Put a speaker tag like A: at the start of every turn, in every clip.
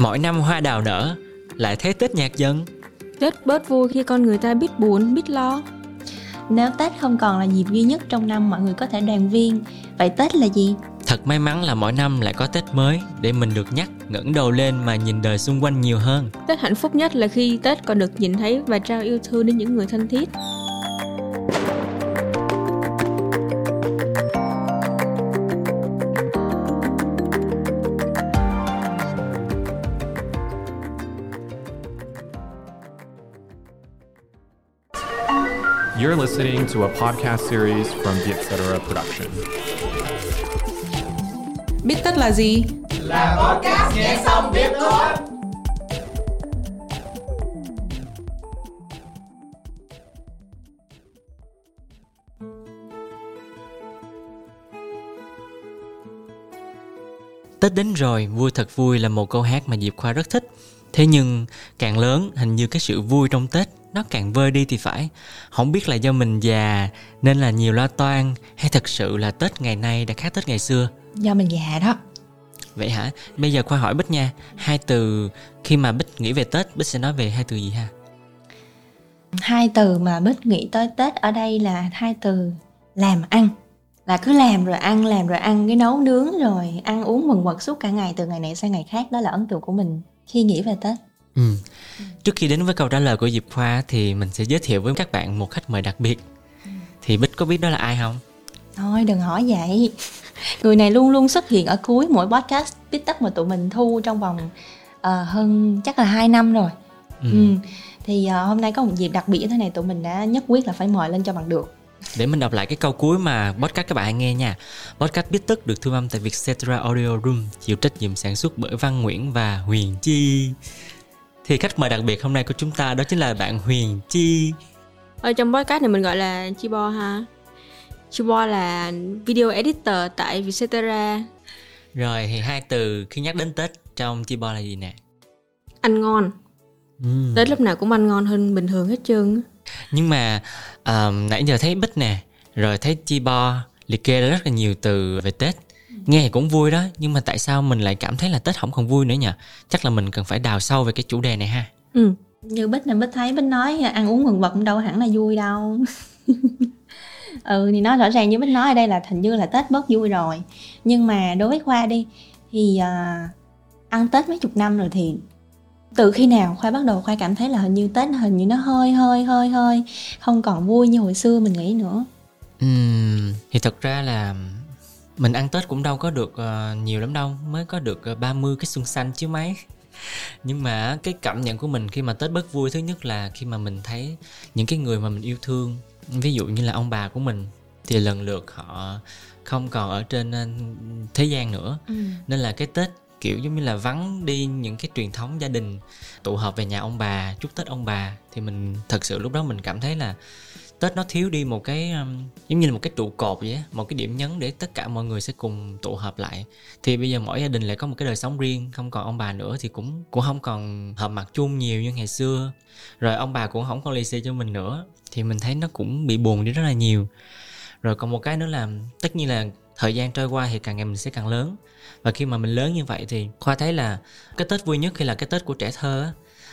A: Mỗi năm hoa đào nở Lại thấy Tết nhạt dần.
B: Tết bớt vui khi con người ta biết buồn, biết lo.
C: Nếu Tết không còn là dịp duy nhất trong năm mọi người có thể đoàn viên Vậy Tết là gì?
A: Thật may mắn là mỗi năm lại có Tết mới Để mình được nhắc ngẩng đầu lên mà nhìn đời xung quanh nhiều hơn.
B: Tết hạnh phúc nhất là khi Tết còn được nhìn thấy và trao yêu thương đến những người thân thiết
D: You're listening to a podcast series from the Etc. Production.
E: Biết tất là gì?
A: Tết đến rồi, vui thật vui là một câu hát mà Diệp Khoa rất thích. Thế nhưng càng lớn, hình như cái sự vui trong Tết nó càng vơi đi thì phải. Không biết là do mình già nên là nhiều lo toan hay thật sự là Tết ngày nay đã khác Tết ngày xưa.
C: Do mình già đó
A: Vậy hả? Bây giờ Khoa hỏi Bích nha, hai từ khi mà Bích nghĩ về Tết, Bích sẽ nói về hai từ gì ha?
C: Hai từ mà Bích nghĩ tới Tết ở đây là hai từ làm ăn là cứ làm rồi ăn làm rồi ăn cái nấu nướng rồi ăn uống mừng quật suốt cả ngày từ ngày này sang ngày khác đó là ấn tượng của mình khi nghĩ về Tết
A: Ừ. Trước khi đến với câu trả lời của Diệp Khoa thì mình sẽ giới thiệu với các bạn một khách mời đặc biệt. Thì Bích có biết đó là ai không?
C: Thôi đừng hỏi vậy Người này luôn luôn xuất hiện ở cuối mỗi podcast Biết tất mà tụi mình thu trong vòng ờ, hơn chắc là 2 năm rồi
A: Ừ.
C: ừ. Thì ờ, hôm nay có một dịp đặc biệt như thế này Tụi mình đã nhất quyết là phải mời lên cho bằng được
A: Để mình đọc lại cái câu cuối mà podcast các bạn hãy nghe nha. Podcast biết tức được thu âm tại Vietcetera Audio Room, chịu trách nhiệm sản xuất bởi Văn Nguyễn và Huyền Chi. Thì khách mời đặc biệt hôm nay của chúng ta đó chính là bạn Huyền Chi.
B: Ở trong podcast này mình gọi là Chibo ha Chibo là video editor tại Vietcetera
A: Rồi thì hai từ khi nhắc đến Tết trong Chi Bo là gì nè?
B: Ăn ngon
A: Ừ.
B: Tết lúc nào cũng ăn ngon hơn bình thường hết trơn.
A: Nhưng mà um, nãy giờ thấy Bích nè, rồi thấy Chi Bo liệt kê ra rất là nhiều từ về Tết. Nghe cũng vui đó, nhưng mà tại sao mình lại cảm thấy là Tết không còn vui nữa nhỉ? Chắc là mình cần phải đào sâu về cái chủ đề này ha.
B: ừ.
C: Như Bích này Bích thấy Bích nói ăn uống mừng vật cũng đâu hẳn là vui đâu Ừ thì nói rõ ràng như Bích nói ở đây là hình như là Tết bớt vui rồi Nhưng mà đối với Khoa đi Thì à, ăn Tết mấy chục năm rồi thì từ khi nào Khoa bắt đầu Khoa cảm thấy là hình như Tết hình như nó hơi hơi hơi hơi Không còn vui như hồi xưa mình nghĩ nữa
A: Ừm, thì thật ra là mình ăn Tết cũng đâu có được ờ, nhiều lắm đâu, mới có được ờ, 30 cái xuân xanh chứ mấy. Nhưng mà cái cảm nhận của mình khi mà Tết bớt vui thứ nhất là khi mà mình thấy những cái người mà mình yêu thương, ví dụ như là ông bà của mình thì lần lượt họ không còn ở trên ờ, thế gian nữa. Nên là cái Tết kiểu giống như là vắng đi những cái truyền thống gia đình tụ họp về nhà ông bà chúc tết ông bà thì mình thật sự lúc đó mình cảm thấy là tết nó thiếu đi một cái um, giống như là một cái trụ cột vậy á một cái điểm nhấn để tất cả mọi người sẽ cùng tụ họp lại. Thì bây giờ mỗi gia đình lại có một cái đời sống riêng không còn ông bà nữa thì cũng cũng không còn hợp mặt chung nhiều như ngày xưa. Rồi ông bà cũng không còn lì xì cho mình nữa thì mình thấy nó cũng bị buồn đi rất là nhiều. Rồi còn một cái nữa là tất nhiên là thời gian trôi qua thì càng ngày mình sẽ càng lớn. Và khi mà mình lớn như vậy thì khoa thấy là cái tết vui nhất khi là cái tết của trẻ thơ á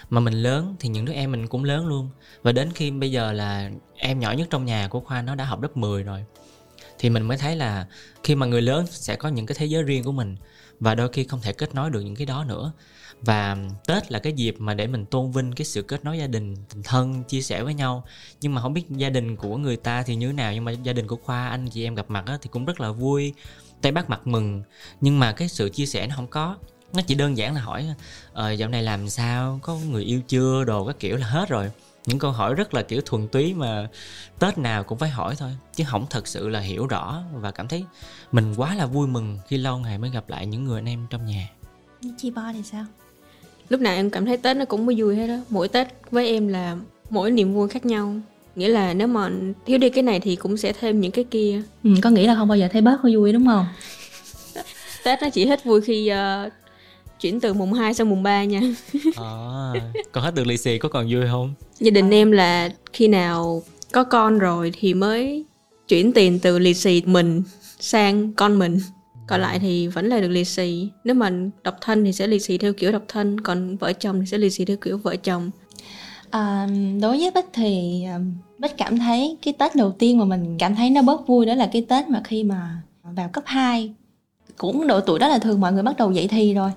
A: mà mình lớn thì những đứa em mình cũng lớn luôn. Và đến khi bây giờ là em nhỏ nhất trong nhà của khoa nó đã học lớp 10 rồi. Thì mình mới thấy là khi mà người lớn sẽ có những cái thế giới riêng của mình và đôi khi không thể kết nối được những cái đó nữa. Và tết là cái dịp mà để mình tôn vinh cái sự kết nối gia đình tình thân chia sẻ với nhau. Nhưng mà không biết gia đình của người ta thì như thế nào nhưng mà gia đình của khoa anh chị em gặp mặt á, thì cũng rất là vui. Tay bắt mặt mừng. Nhưng mà cái sự chia sẻ nó không có nó chỉ đơn giản là hỏi ờ dạo này làm sao? Có người yêu chưa? Đồ các kiểu là hết rồi. Những câu hỏi rất là kiểu thuần túy mà tết nào cũng phải hỏi thôi chứ không thật sự là hiểu rõ và cảm thấy mình quá là vui mừng khi lâu ngày mới gặp lại những người anh em trong nhà.
C: Chi bo thì sao?
B: Lúc nào em cảm thấy Tết nó cũng mới vui hết đó Mỗi Tết với em là mỗi niềm vui khác nhau. Nghĩa là nếu mà thiếu đi cái này thì cũng sẽ thêm những cái kia.
C: Ừ, có nghĩa là không bao giờ thấy bớt vui đúng không?
B: Tết nó chỉ hết vui khi ờ, chuyển từ mùng 2 sang mùng 3 nha.
A: À, còn hết được lì xì có còn vui không?
B: Gia đình em là khi nào có con rồi thì mới chuyển tiền từ lì xì mình sang con mình. Còn lại thì vẫn là được lì xì. Nếu mà độc thân thì sẽ lì xì theo kiểu độc thân còn vợ chồng thì sẽ lì xì theo kiểu vợ chồng.
C: À, đối với Bích thì à, Bích cảm thấy cái Tết đầu tiên mà mình cảm thấy nó bớt vui đó là cái Tết mà khi mà vào cấp 2 cũng độ tuổi đó là thường mọi người bắt đầu dậy thì rồi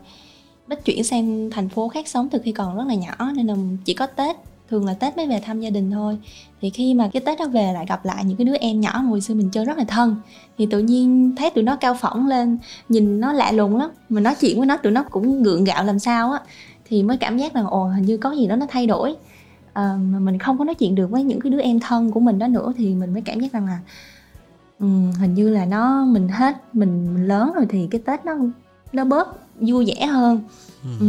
C: Bích chuyển sang thành phố khác sống từ khi còn rất là nhỏ nên là chỉ có Tết thường là Tết mới về thăm gia đình thôi. Thì khi mà cái Tết đó về lại gặp lại những cái đứa em nhỏ hồi xưa mình chơi rất là thân thì tự nhiên thấy tụi nó cao phỏng lên nhìn nó lạ lùng lắm. Mà nói chuyện với nó tụi nó cũng gượng gạo làm sao á thì mới cảm giác là ồ hình như có gì đó nó thay đổi. À, mà mình không có nói chuyện được với những cái đứa em thân của mình đó nữa thì mình mới cảm giác rằng là um, hình như là nó mình hết mình, mình lớn rồi thì cái tết nó nó bớt vui vẻ hơn
A: ừ.
C: ừ.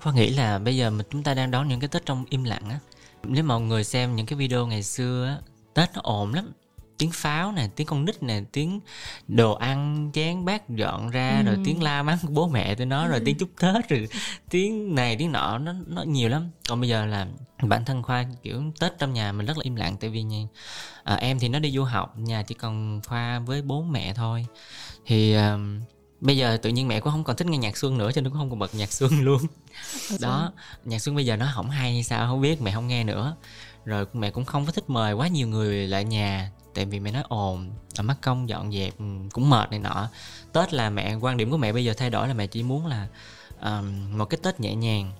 A: Khoa nghĩ là bây giờ mình chúng ta đang đón những cái Tết trong im lặng á. Nếu mọi người xem những cái video ngày xưa á, Tết nó ồn lắm. Tiếng pháo nè, tiếng con nít nè, tiếng đồ ăn chén bát dọn ra,
C: Ừ.
A: rồi tiếng la mắng của bố mẹ tôi nó, rồi tiếng chúc Tết, rồi tiếng này tiếng nọ nó nó nhiều lắm. Còn bây giờ là bản thân Khoa kiểu Tết trong nhà mình rất là im lặng tại vì nha, à, em thì nó đi du học, nhà chỉ còn Khoa với bố mẹ thôi. Thì à, bây giờ tự nhiên mẹ cũng không còn thích nghe nhạc xuân nữa cho nên cũng không còn bật nhạc xuân luôn. Đó nhạc xuân bây giờ nó không hay sao không biết mẹ không nghe nữa. Rồi mẹ cũng không có thích mời quá nhiều người lại nhà tại vì mẹ nói ồn ở mất công dọn dẹp ừ, cũng mệt này nọ. Tết là mẹ quan điểm của mẹ bây giờ thay đổi là mẹ chỉ muốn là um, một cái tết nhẹ nhàng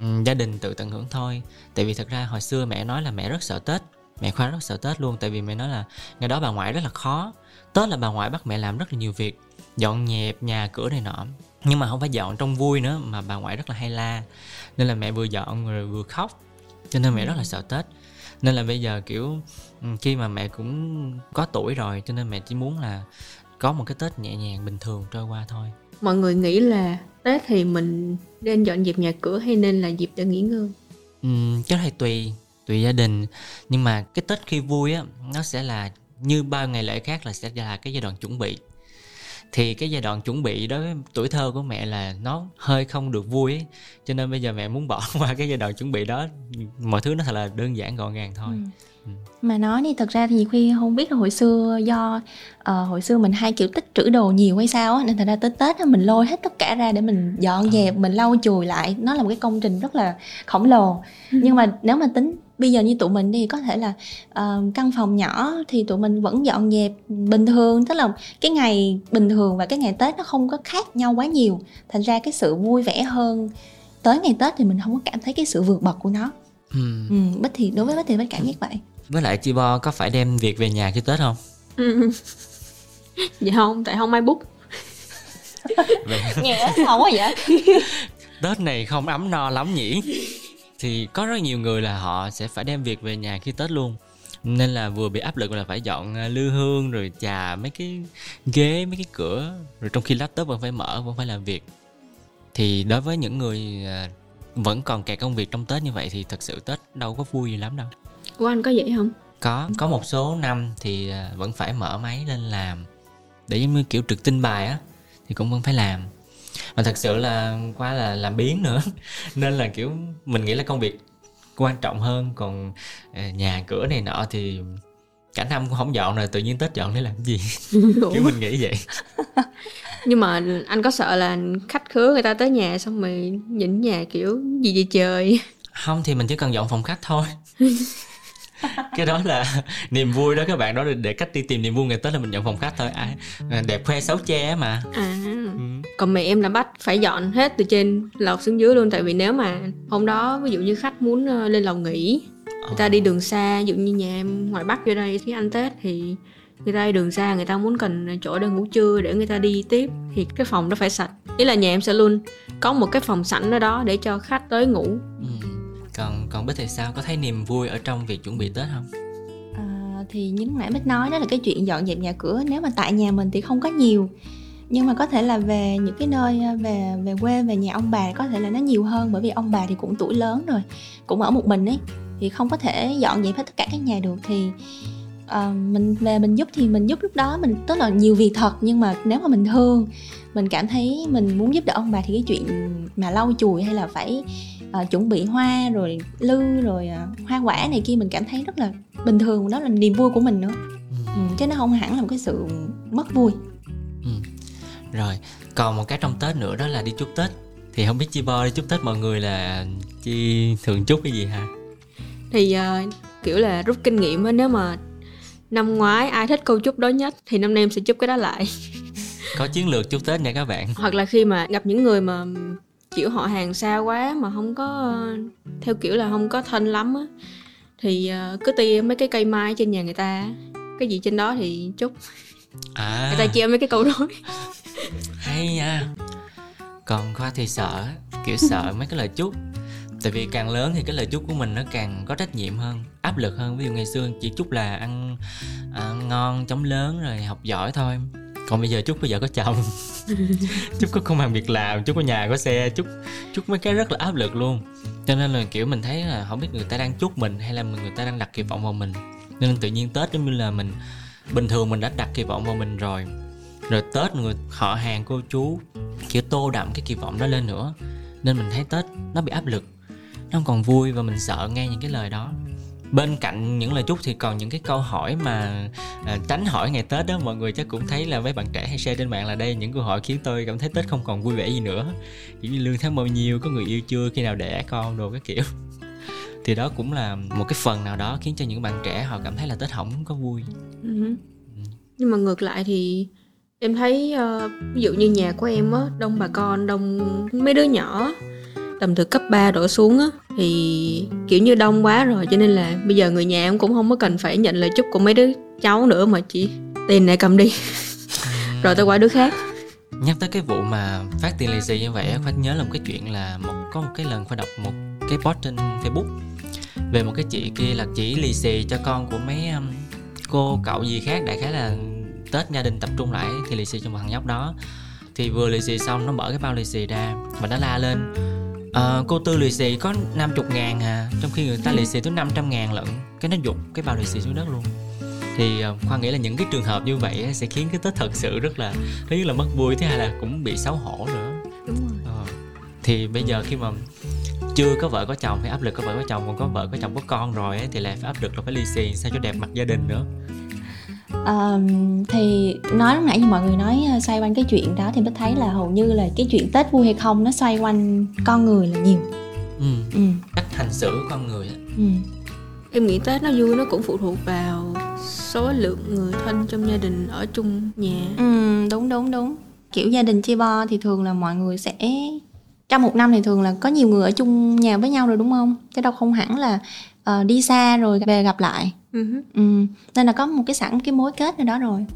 A: um, gia đình tự tận hưởng thôi. Tại vì thật ra hồi xưa mẹ nói là mẹ rất sợ tết mẹ khoa rất sợ tết luôn tại vì mẹ nói là ngày đó bà ngoại rất là khó. Tết là bà ngoại bắt mẹ làm rất là nhiều việc dọn dẹp nhà cửa này nọ. Nhưng mà không phải dọn trong vui nữa mà bà ngoại rất là hay la. Nên là mẹ vừa dọn rồi vừa khóc. Cho nên mẹ rất là sợ tết. Nên là bây giờ kiểu ừ, khi mà mẹ cũng có tuổi rồi cho nên mẹ chỉ muốn là có một cái tết nhẹ nhàng bình thường trôi qua thôi.
B: Mọi người nghĩ là tết thì mình nên dọn dẹp nhà cửa hay nên là dịp để nghỉ ngơi?
A: Ừm, cái này tùy tùy gia đình. Nhưng mà cái tết khi vui á nó sẽ là như bao ngày lễ khác là sẽ là cái giai đoạn chuẩn bị thì cái giai đoạn chuẩn bị đối với tuổi thơ của mẹ là nó hơi không được vui ấy. cho nên bây giờ mẹ muốn bỏ qua cái giai đoạn chuẩn bị đó mọi thứ nó thật là đơn giản, gọn gàng thôi
C: Ừ mà nói đi thật ra thì khi không biết là hồi xưa do ờ, hồi xưa mình hay kiểu tích trữ đồ nhiều hay sao á nên thật ra tới tết mình lôi hết tất cả ra để mình dọn dẹp mình lau chùi lại. Nó là một cái công trình rất là khổng lồ. Nhưng mà nếu mà tính bây giờ như tụi mình đi có thể là ờ, căn phòng nhỏ thì tụi mình vẫn dọn dẹp bình thường. Tức là cái ngày bình thường và cái ngày tết nó không có khác nhau quá nhiều. Thành ra cái sự vui vẻ hơn tới ngày tết thì mình không có cảm thấy cái sự vượt bậc của nó.
A: Ừm.
C: ừ, bích thì đối với bích thì bích cảm giác vậy
A: với lại chị bo có phải đem việc về nhà khi tết không?
B: Dạ không tại không ai bút
C: nghe không quá vậy.
A: Tết này không ấm no lắm nhỉ? Thì có rất nhiều người là họ sẽ phải đem việc về nhà khi Tết luôn. Nên là vừa bị áp lực là phải dọn à, lư hương Rồi chà mấy cái ghế, mấy cái cửa. Rồi trong khi laptop vẫn phải mở, vẫn phải làm việc. Thì đối với những người à, vẫn còn kẹt công việc trong Tết như vậy Thì thật sự Tết đâu có vui gì lắm đâu
B: của anh có vậy không?
A: Có, có một số năm thì à, vẫn phải mở máy lên làm. Để giống như kiểu trực tin bài á Thì cũng vẫn phải làm. Mà thật sự là qua là làm biến nữa. Nên là kiểu mình nghĩ là công việc quan trọng hơn. Còn à, nhà cửa này nọ thì cả năm cũng không dọn rồi Tự nhiên Tết dọn để làm gì? Kiểu mình nghĩ vậy.
B: Nhưng mà anh có sợ là khách khứa người ta tới nhà xong rồi nhìn nhà kiểu gì vậy trời?
A: Không thì mình chỉ cần dọn phòng khách thôi cái đó là niềm vui đó các bạn. Đó để cách đi tìm niềm vui ngày tết là mình dọn phòng khách thôi. Ai đẹp khoe xấu che mà.
B: À.
A: Ừ.
B: còn mẹ em là bắt phải dọn hết từ trên lầu xuống dưới luôn. Tại vì nếu mà hôm đó ví dụ như khách muốn ờ, lên lầu nghỉ người ta đi đường xa ví dụ như nhà em ngoài bắc vô đây khi ăn tết thì người ta đi đường xa người ta muốn cần chỗ để ngủ trưa để người ta đi tiếp thì cái phòng đó phải sạch. Ý là nhà em sẽ luôn có một cái phòng sẵn ở đó để cho khách tới ngủ.
A: Ừ. Còn còn Bích thì sao? Có thấy niềm vui ở trong việc chuẩn bị Tết không?
C: à, thì như lúc nãy bích nói đó là cái chuyện dọn dẹp nhà cửa nếu mà tại nhà mình thì không có nhiều nhưng mà có thể là về những cái nơi à, về về quê về nhà ông bà có thể là nó nhiều hơn bởi vì ông bà thì cũng tuổi lớn rồi cũng ở một mình ấy thì không có thể dọn dẹp hết tất cả các nhà được thì à, mình về mình giúp thì mình giúp lúc đó mình tức là nhiều việc thật nhưng mà nếu mà mình thương mình cảm thấy mình muốn giúp đỡ ông bà thì cái chuyện mà lau chùi hay là phải à, chuẩn bị hoa rồi lư rồi à, hoa quả này kia mình cảm thấy rất là bình thường đó là niềm vui của mình nữa.
A: Ừ.
C: ừ, chứ nó không hẳn là một cái sự mất vui.
A: Rồi còn một cái trong tết nữa đó là đi chúc tết. Thì không biết chi bo đi chúc tết mọi người là chi thường chúc cái gì ha?
B: Thì uh, kiểu là rút kinh nghiệm á nếu mà năm ngoái ai thích câu chúc đó nhất thì năm nay em sẽ chúc cái đó lại.
A: Có chiến lược chúc tết nha các bạn.
B: Hoặc là khi mà gặp những người mà kiểu họ hàng xa quá mà không có theo kiểu là không có thân lắm á thì uh, cứ tia mấy cái cây mai trên nhà người ta cái gì trên đó thì chúc.
A: À.
B: Người ta treo mấy cái câu nói
A: hay nha. Còn khoa thì sợ kiểu sợ mấy cái lời chúc tại vì càng lớn thì cái lời chúc của mình nó càng có trách nhiệm hơn áp lực hơn. Ví dụ ngày xưa chỉ chúc là ăn, ăn ngon chống lớn rồi học giỏi thôi. Còn bây giờ chúc bây giờ có chồng. Chúc có công ăn việc làm chúc có nhà có xe chúc chúc mấy cái rất là áp lực luôn. Cho nên là kiểu mình thấy là không biết người ta đang chúc mình hay là người ta đang đặt kỳ vọng vào mình. Nên tự nhiên tết giống như là mình bình thường mình đã đặt kỳ vọng vào mình rồi. Rồi tết người họ hàng cô chú kiểu tô đậm cái kỳ vọng đó lên nữa. Nên mình thấy tết nó bị áp lực nó không còn vui và mình sợ nghe những cái lời đó. Bên cạnh những lời chúc thì còn những cái câu hỏi mà à, tránh hỏi ngày tết đó mọi người chắc cũng thấy là mấy bạn trẻ hay share trên mạng là đây những câu hỏi khiến tôi cảm thấy tết không còn vui vẻ gì nữa. Kiểu như lương tháng bao nhiêu có người yêu chưa khi nào đẻ con đồ cái kiểu. Thì đó cũng là một cái phần nào đó khiến cho những bạn trẻ họ cảm thấy là tết không có vui.
B: Uh-huh. nhưng mà ngược lại thì em thấy uh, ví dụ như nhà của em á đông bà con đông mấy đứa nhỏ tầm từ cấp 3 đổ xuống á thì kiểu như đông quá rồi cho nên là bây giờ người nhà em cũng không có cần phải nhận lời chúc của mấy đứa cháu nữa mà chỉ tiền này cầm đi. Rồi tới qua đứa khác.
A: Nhắc tới cái vụ mà phát tiền lì xì như vậy khoa nhớ là một cái chuyện là một có một cái lần khoa đọc một cái post trên facebook về một cái chị kia là chỉ lì xì cho con của mấy um, cô cậu gì khác đại khái là tết gia đình tập trung lại thì lì xì cho một thằng nhóc đó. Thì vừa lì xì xong nó mở cái bao lì xì ra và nó la lên à, cô tư lì xì có 50 ngàn à. Trong khi người ta lì xì tới 500 ngàn lận. Cái nó dục cái bao lì xì xuống đất luôn. Thì uh, khoa nghĩ là những cái trường hợp như vậy sẽ khiến cái tết thật sự rất là thứ nhất là mất vui thứ hai là cũng bị xấu hổ nữa.
B: Đúng rồi.
A: Ờ. thì bây giờ khi mà chưa có vợ có chồng thì áp lực có vợ có chồng còn có vợ có chồng có con rồi ấy, thì lại phải áp lực là phải lì xì sao cho đẹp mặt gia đình nữa
C: um, thì nói lúc nãy như mọi người nói uh, xoay quanh cái chuyện đó thì mới thấy là hầu như là cái chuyện tết vui hay không nó xoay quanh con người là nhiều
A: ừ. ừ. cách hành xử của con người
C: ừ.
B: em nghĩ tết nó vui nó cũng phụ thuộc vào số lượng người thân trong gia đình ở chung nhà
C: ừ đúng đúng đúng kiểu gia đình chia bo thì thường là mọi người sẽ trong một năm thì thường là có nhiều người ở chung nhà với nhau rồi đúng không chứ đâu không hẳn là uh, đi xa rồi về gặp lại
B: uh-huh.
C: ừ. nên là có một cái sẵn cái mối kết ở đó rồi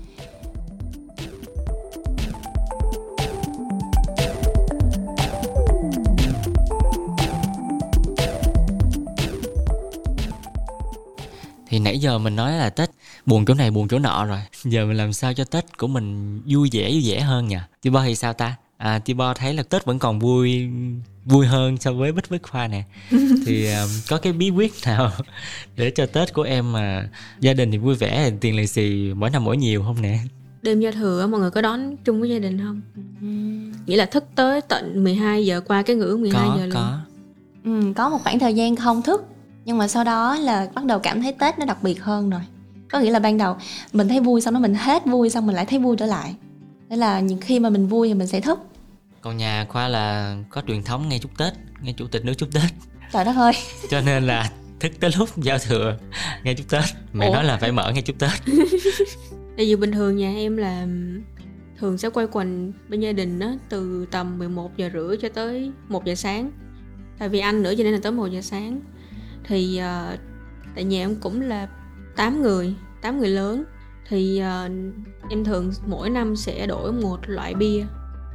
A: thì nãy giờ mình nói là tết buồn chỗ này buồn chỗ nọ rồi giờ mình làm sao cho tết của mình vui vẻ vui vẻ hơn nhỉ Tibo thì sao ta à Tibo thấy là tết vẫn còn vui vui hơn so với bích với khoa nè. Thì um, có cái bí quyết nào để cho tết của em mà gia đình thì vui vẻ tiền lì xì mỗi năm mỗi nhiều không nè?
B: Đêm giao thừa mọi người có đón chung với gia đình không? Nghĩa là thức tới tận 12 giờ qua cái ngưỡng 12
A: có,
B: giờ luôn
A: có.
C: Ừ, có một khoảng thời gian không thức nhưng mà sau đó là bắt đầu cảm thấy tết nó đặc biệt hơn rồi. Có nghĩa là ban đầu mình thấy vui xong đó mình hết vui xong mình lại thấy vui trở lại thế là những khi mà mình vui thì mình sẽ thức.
A: Còn nhà khoa là có truyền thống nghe chúc tết nghe chủ tịch nước chúc tết.
C: Trời đất ơi.
A: Cho nên là thức tới lúc giao thừa nghe chúc tết. Mẹ
B: Ủa?
A: nói là phải mở nghe chúc tết.
B: Tại vì bình thường nhà em là thường sẽ quay quanh bên gia đình đó từ tầm 11 giờ rưỡi cho tới 1 giờ sáng. Tại vì anh nữa cho nên là tới 1 giờ sáng. Thì uh, tại nhà em cũng là 8 người 8 người lớn thì uh, em thường mỗi năm sẽ đổi một loại bia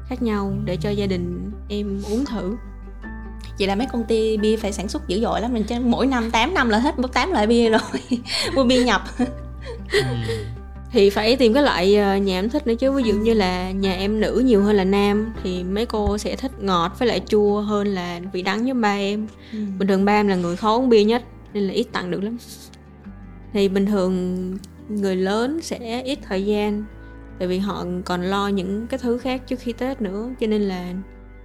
B: khác nhau để cho gia đình em uống thử.
C: Vậy là mấy công ty bia phải sản xuất dữ dội lắm mình cho mỗi năm 8 năm là hết 8 loại bia rồi. Mua bia nhập.
A: Ừ.
B: thì phải tìm cái loại ờ, nhà em thích nữa chứ. Ví dụ như là nhà em nữ nhiều hơn là nam thì mấy cô sẽ thích ngọt với lại chua hơn là vị đắng với ba em.
C: Ừ.
B: bình thường ba em là người khó uống bia nhất nên là ít tặng được lắm. Thì bình thường người lớn sẽ ít thời gian tại vì họ còn lo những cái thứ khác trước khi tết nữa. Cho nên là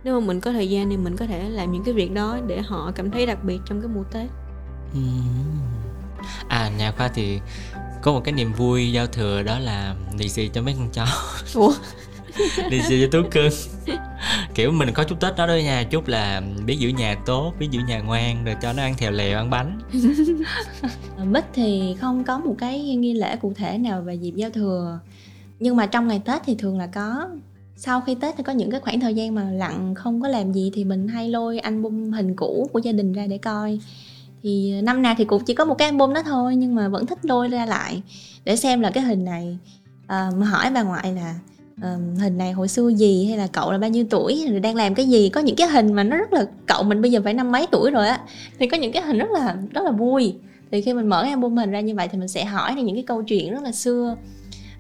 B: nếu mà mình có thời gian thì mình có thể làm những cái việc đó để họ cảm thấy đặc biệt trong cái mùa tết.
A: À nhà khoa thì có một cái niềm vui giao thừa đó là lì xì cho mấy con chó.
B: Ủa
A: đi xì cho tú cưng. Kiểu mình có chút tết đó đó nha chút là biết giữ nhà tốt biết giữ nhà ngoan rồi cho nó ăn thèo lèo ăn bánh.
C: Bích thì không có một cái nghi lễ cụ thể nào về dịp giao thừa. Nhưng mà trong ngày Tết thì thường là có. Sau khi Tết thì có những cái khoảng thời gian mà lặng không có làm gì Thì mình hay lôi album hình cũ của gia đình ra để coi. Thì năm nào thì cũng chỉ có một cái album đó thôi Nhưng mà vẫn thích lôi ra lại Để xem là cái hình này. À, mà hỏi bà ngoại là à, hình này hồi xưa gì hay là cậu là bao nhiêu tuổi? Rồi đang làm cái gì? Có những cái hình mà nó rất là cậu mình bây giờ phải năm mấy tuổi rồi á thì có những cái hình rất là rất là vui. Thì khi mình mở cái album hình ra như vậy thì mình sẽ hỏi những cái câu chuyện rất là xưa.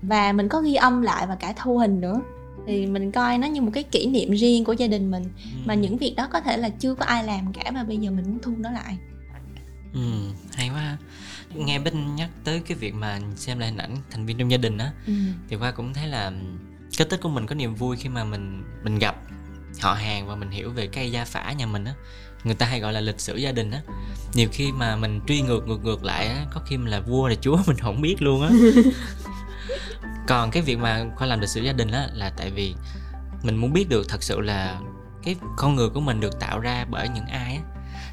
C: Và mình có ghi âm lại và cả thu hình nữa. Thì mình coi nó như một cái kỷ niệm riêng của gia đình mình mà những việc đó có thể là chưa có ai làm cả mà bây giờ mình muốn thu nó lại.
A: Ừ hay quá. Nghe Binh nhắc tới cái việc mà xem lại hình ảnh thành viên trong gia đình á
C: ừ.
A: thì khoa cũng thấy là cái tết của mình có niềm vui khi mà mình mình gặp họ hàng và mình hiểu về cây gia phả nhà mình á. Người ta hay gọi là lịch sử gia đình á. Nhiều khi mà mình truy ngược ngược ngược lại á có khi mình là vua là chúa mình không biết luôn á. Còn cái việc mà khoa làm lịch sử gia đình á là tại vì mình muốn biết được thật sự là cái con người của mình được tạo ra bởi những ai á.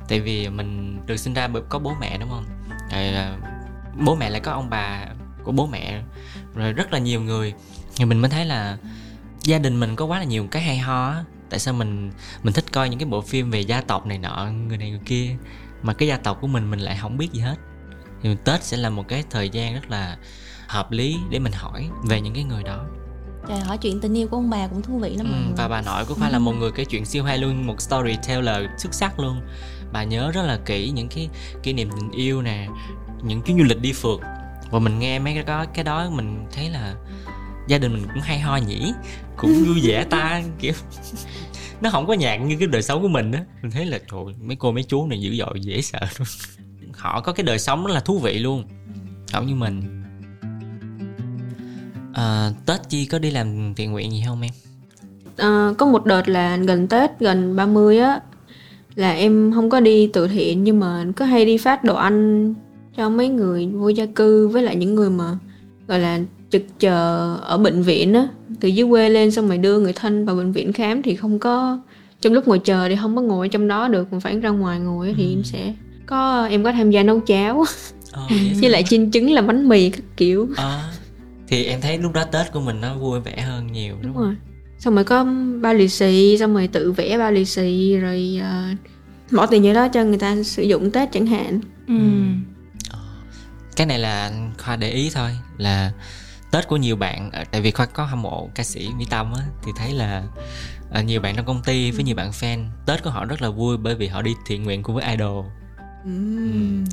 A: Tại vì mình được sinh ra bởi có bố mẹ đúng không? Rồi à, bố mẹ lại có ông bà của bố mẹ rồi rất là nhiều người thì mình mới thấy là gia đình mình có quá là nhiều cái hay ho á. Tại sao mình mình thích coi những cái bộ phim về gia tộc này nọ người này người kia mà cái gia tộc của mình mình lại không biết gì hết. Thì tết sẽ là một cái thời gian rất là hợp lý để mình hỏi về những cái người đó.
C: Trời hỏi chuyện tình yêu của ông bà cũng thú vị lắm
A: ừ, và bà nội của khoa là một người kể chuyện siêu hay luôn một storyteller xuất sắc luôn. Bà nhớ rất là kỹ những cái kỷ niệm tình yêu nè những chuyến du lịch đi phượt. Và mình nghe mấy cái đó cái đó mình thấy là gia đình mình cũng hay ho nhỉ cũng vui vẻ ta kiểu nó không có nhạc như cái đời sống của mình á. Mình thấy là trời mấy cô mấy chú này dữ dội dễ sợ luôn họ có cái đời sống rất là thú vị luôn không như mình. À, tết chi có đi làm thiện nguyện gì không em?
B: À, có một đợt là gần Tết gần 30 á là em không có đi từ thiện nhưng mà cứ hay đi phát đồ ăn cho mấy người vô gia cư với lại những người mà gọi là trực chờ ở bệnh viện á từ dưới quê lên xong rồi đưa người thân vào bệnh viện khám thì không có trong lúc ngồi chờ thì không có ngồi trong đó được mà phải ra ngoài ngồi thì
A: Ừ.
B: em sẽ có em có tham gia nấu cháo.
A: Ờ,
B: với lại chiên trứng làm bánh mì các kiểu.
A: Ờ, thì em thấy lúc đó tết của mình nó vui vẻ hơn nhiều đúng,
B: đúng
A: không?
B: rồi. Xong rồi có bao lì xì xong rồi tự vẽ bao lì xì rồi ờ, bỏ tiền vô đó cho người ta sử dụng tết chẳng hạn.
C: Ừ.
A: cái này là khoa để ý thôi là tết của nhiều bạn ờ, tại vì khoa có hâm mộ ca sĩ mỹ tâm á thì thấy là ờ, nhiều bạn trong công ty với nhiều bạn fan tết của họ rất là vui bởi vì họ đi thiện nguyện cùng với idol.
B: Ừm.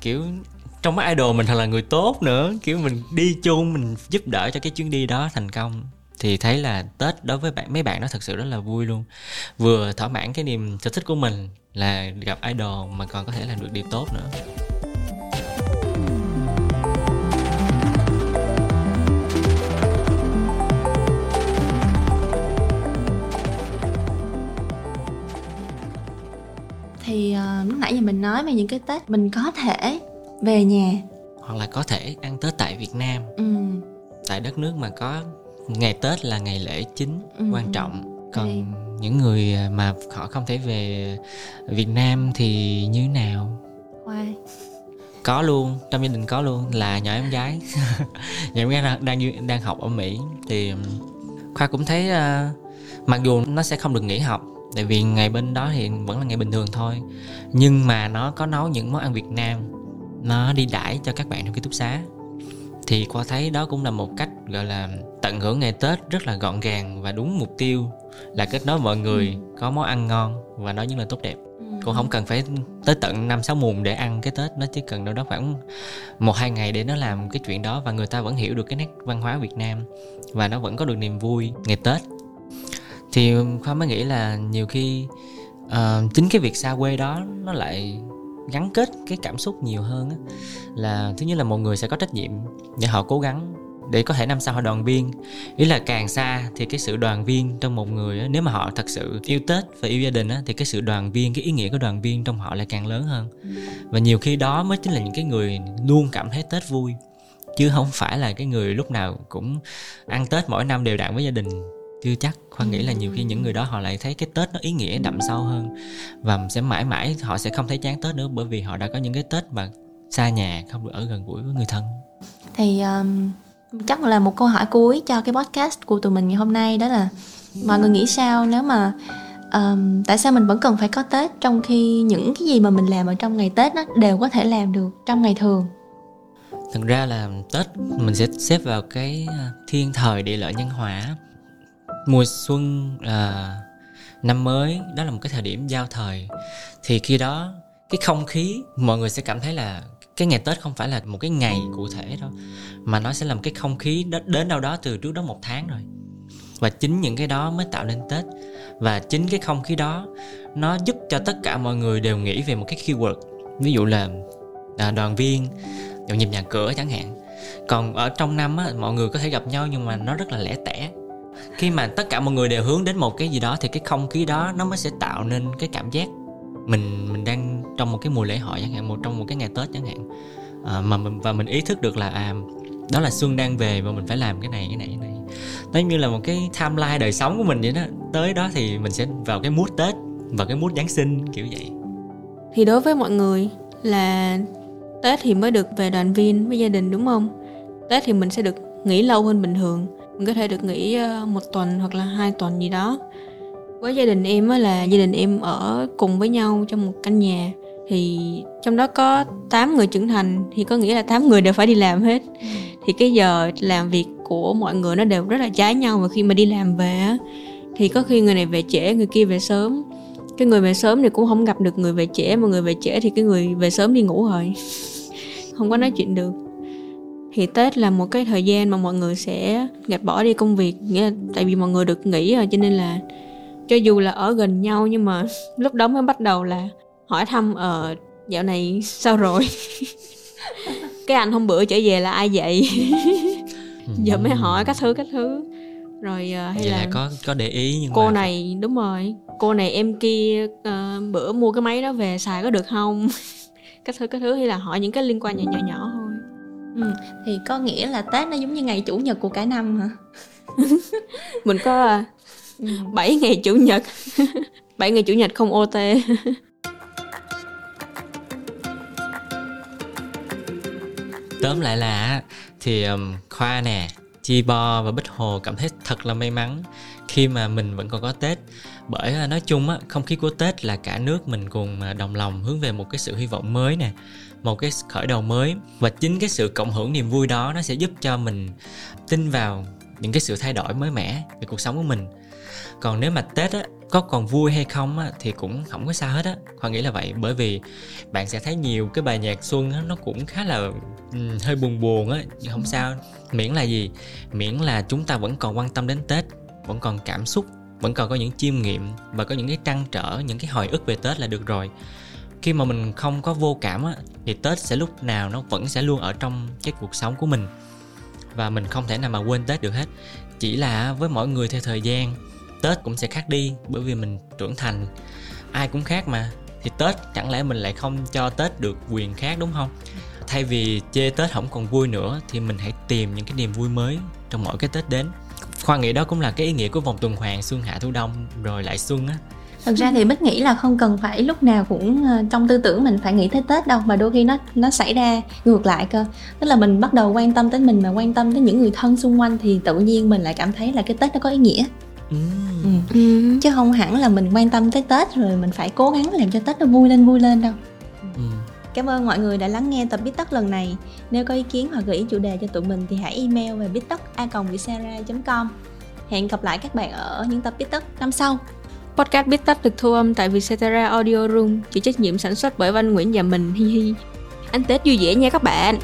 A: kiểu trong mắt idol mình thật là người tốt nữa kiểu mình đi chung mình giúp đỡ cho cái chuyến đi đó thành công. Thì thấy là tết đối với bạn mấy bạn đó thật sự rất là vui luôn. Vừa thỏa mãn cái niềm sở thích của mình là gặp idol mà còn có thể làm được điều tốt nữa
C: Thì ờ, lúc nãy giờ mình nói về những cái Tết mình có thể về nhà.
A: hoặc là có thể ăn tết tại việt nam
C: Ừ.
A: tại đất nước mà có ngày tết là ngày lễ chính
C: Ừ,
A: quan
C: ừ.
A: trọng còn
C: Thì-
A: những người mà họ không thể về việt nam thì như nào
C: Khoai.
A: có luôn trong gia đình có luôn là nhỏ em gái nhỏ em gái đang đang, đang học ở mỹ thì khoa cũng thấy ờ, mặc dù nó sẽ không được nghỉ học tại vì ngày bên đó thì vẫn là ngày bình thường thôi. Nhưng mà nó có nấu những món ăn việt nam nó đi đãi cho các bạn trong ký túc xá. Thì qua thấy đó cũng là một cách gọi là tận hưởng ngày tết rất là gọn gàng và đúng mục tiêu là kết nối mọi người có món ăn ngon và nói những lời tốt đẹp. Cũng không cần phải tới tận năm sáu mùng để ăn cái tết nó chỉ cần đâu đó khoảng một hai ngày để nó làm cái chuyện đó và người ta vẫn hiểu được cái nét văn hóa việt nam và nó vẫn có được niềm vui ngày tết thì khoa mới nghĩ là nhiều khi uh, chính cái việc xa quê đó nó lại gắn kết cái cảm xúc nhiều hơn á. Là thứ nhất là một người sẽ có trách nhiệm để họ cố gắng để có thể năm sau họ đoàn viên. Ý là càng xa thì cái sự đoàn viên trong một người á, nếu mà họ thật sự yêu tết và yêu gia đình á, thì cái sự đoàn viên cái ý nghĩa của đoàn viên trong họ lại càng lớn hơn. Và nhiều khi đó mới chính là những cái người luôn cảm thấy tết vui chứ không phải là cái người lúc nào cũng ăn tết mỗi năm đều đặn với gia đình chưa chắc khoa nghĩ là nhiều khi những người đó họ lại thấy cái tết nó ý nghĩa đậm sâu hơn và sẽ mãi mãi họ sẽ không thấy chán tết nữa bởi vì họ đã có những cái tết mà xa nhà không được ở gần gũi với người thân.
C: Thì um, chắc là một câu hỏi cuối cho cái podcast của tụi mình ngày hôm nay đó là mọi người nghĩ sao nếu mà um, tại sao mình vẫn cần phải có tết trong khi những cái gì mà mình làm ở trong ngày tết đó đều có thể làm được trong ngày thường?
A: Thật ra là tết mình sẽ xếp vào cái à, thiên thời địa lợi nhân hòa mùa xuân là năm mới đó là một cái thời điểm giao thời. Thì khi đó cái không khí mọi người sẽ cảm thấy là cái ngày tết không phải là một cái ngày cụ thể đâu mà nó sẽ là một cái không khí đến đâu đó từ trước đó một tháng rồi. Và chính những cái đó mới tạo nên tết. Và chính cái không khí đó nó giúp cho tất cả mọi người đều nghĩ về một cái keyword. Ví dụ là à, đoàn viên dọn nhịp nhà cửa chẳng hạn. Còn ở trong năm á, mọi người có thể gặp nhau nhưng mà nó rất là lẻ tẻ khi mà tất cả mọi người đều hướng đến một cái gì đó thì cái không khí đó nó mới sẽ tạo nên cái cảm giác mình mình đang trong một cái mùa lễ hội chẳng hạn một trong một cái ngày tết chẳng hạn. À, mà mình và mình ý thức được là à đó là xuân đang về và mình phải làm cái này cái này cái này. Nó như là một cái timeline đời sống của mình vậy đó. Tới đó thì mình sẽ vào cái mút tết và cái mút giáng sinh kiểu vậy.
B: Thì đối với mọi người là tết thì mới được về đoàn viên với gia đình đúng không? Tết thì mình sẽ được nghỉ lâu hơn bình thường mình có thể được nghỉ ờ, một tuần hoặc là hai tuần gì đó. Với gia đình em là gia đình em ở cùng với nhau trong một căn nhà. Thì trong đó có 8 người trưởng thành thì có nghĩa là 8 người đều phải đi làm hết. Thì cái giờ làm việc của mọi người nó đều rất là trái nhau và khi mà đi làm về thì có khi người này về trễ người kia về sớm. Cái người về sớm thì cũng không gặp được người về trễ mà người về trễ thì cái người về sớm đi ngủ rồi. Không có nói chuyện được thì tết là một cái thời gian mà mọi người sẽ gạt bỏ đi công việc nghĩa là tại vì mọi người được nghỉ rồi cho nên là cho dù là ở gần nhau nhưng mà lúc đó mới bắt đầu là hỏi thăm ờ dạo này sao rồi? Cái anh hôm bữa trở về là ai vậy? Giờ mới hỏi các thứ các thứ. Rồi uh, hay
A: vậy
B: là,
A: là có có để ý nhưng
B: cô
A: mà
B: này đúng rồi cô này em kia uh, bữa mua cái máy đó về xài có được không? Các thứ các thứ hay là hỏi những cái liên quan nhỏ nhỏ nhỏ
C: ừ. thì có nghĩa là tết nó giống như ngày chủ nhật của cả năm hả?
B: Mình có uh, 7 ngày chủ nhật. 7 ngày chủ nhật không OT
A: tóm lại là thì um, khoa nè chi bo và bích hồ cảm thấy thật là may mắn khi mà mình vẫn còn có tết bởi à, nói chung á không khí của tết là cả nước mình cùng à, đồng lòng hướng về một cái sự hy vọng mới nè một cái khởi đầu mới. Và chính cái sự cộng hưởng niềm vui đó nó sẽ giúp cho mình tin vào những cái sự thay đổi mới mẻ về cuộc sống của mình. Còn nếu mà tết á có còn vui hay không á, thì cũng không có sao hết á. Khoa nghĩ là vậy bởi vì bạn sẽ thấy nhiều cái bài nhạc xuân á, nó cũng khá là um, hơi buồn buồn á nhưng không sao. Miễn là gì? Miễn là chúng ta vẫn còn quan tâm đến tết vẫn còn cảm xúc vẫn còn có những chiêm nghiệm và có những cái trăn trở, những cái hồi ức về tết là được rồi. Khi mà mình không có vô cảm á, thì tết sẽ lúc nào nó vẫn sẽ luôn ở trong cái cuộc sống của mình. Và mình không thể nào mà quên tết được hết. Chỉ là với mỗi người theo thời gian, tết cũng sẽ khác đi bởi vì mình trưởng thành. Ai cũng khác mà. Thì tết chẳng lẽ mình lại không cho tết được quyền khác đúng không? Thay vì chê tết không còn vui nữa, thì mình hãy tìm những cái niềm vui mới trong mỗi cái tết đến khoa nghĩ đó cũng là cái ý nghĩa của vòng tuần hoàn xuân hạ thu đông rồi lại xuân á
C: thật ra thì bích nghĩ là không cần phải lúc nào cũng ờ, trong tư tưởng mình phải nghĩ tới tết đâu mà đôi khi nó nó xảy ra ngược lại cơ tức là mình bắt đầu quan tâm tới mình mà quan tâm tới những người thân xung quanh thì tự nhiên mình lại cảm thấy là cái tết nó có ý nghĩa
A: ừ.
C: Ừ. chứ không hẳn là mình quan tâm tới tết rồi mình phải cố gắng làm cho tết nó vui lên vui lên đâu. Cảm ơn mọi người đã lắng nghe tập Bít Tất lần này. Nếu có ý kiến hoặc gợi ý chủ đề cho tụi mình thì hãy email về bittocca.com. Hẹn gặp lại các bạn ở những tập Bít Tất năm sau.
B: podcast Bít tắt được thu âm tại Vietcetera Audio Room, chịu trách nhiệm sản xuất bởi Văn Nguyễn và mình, hi hi anh Tết vui vẻ nha các bạn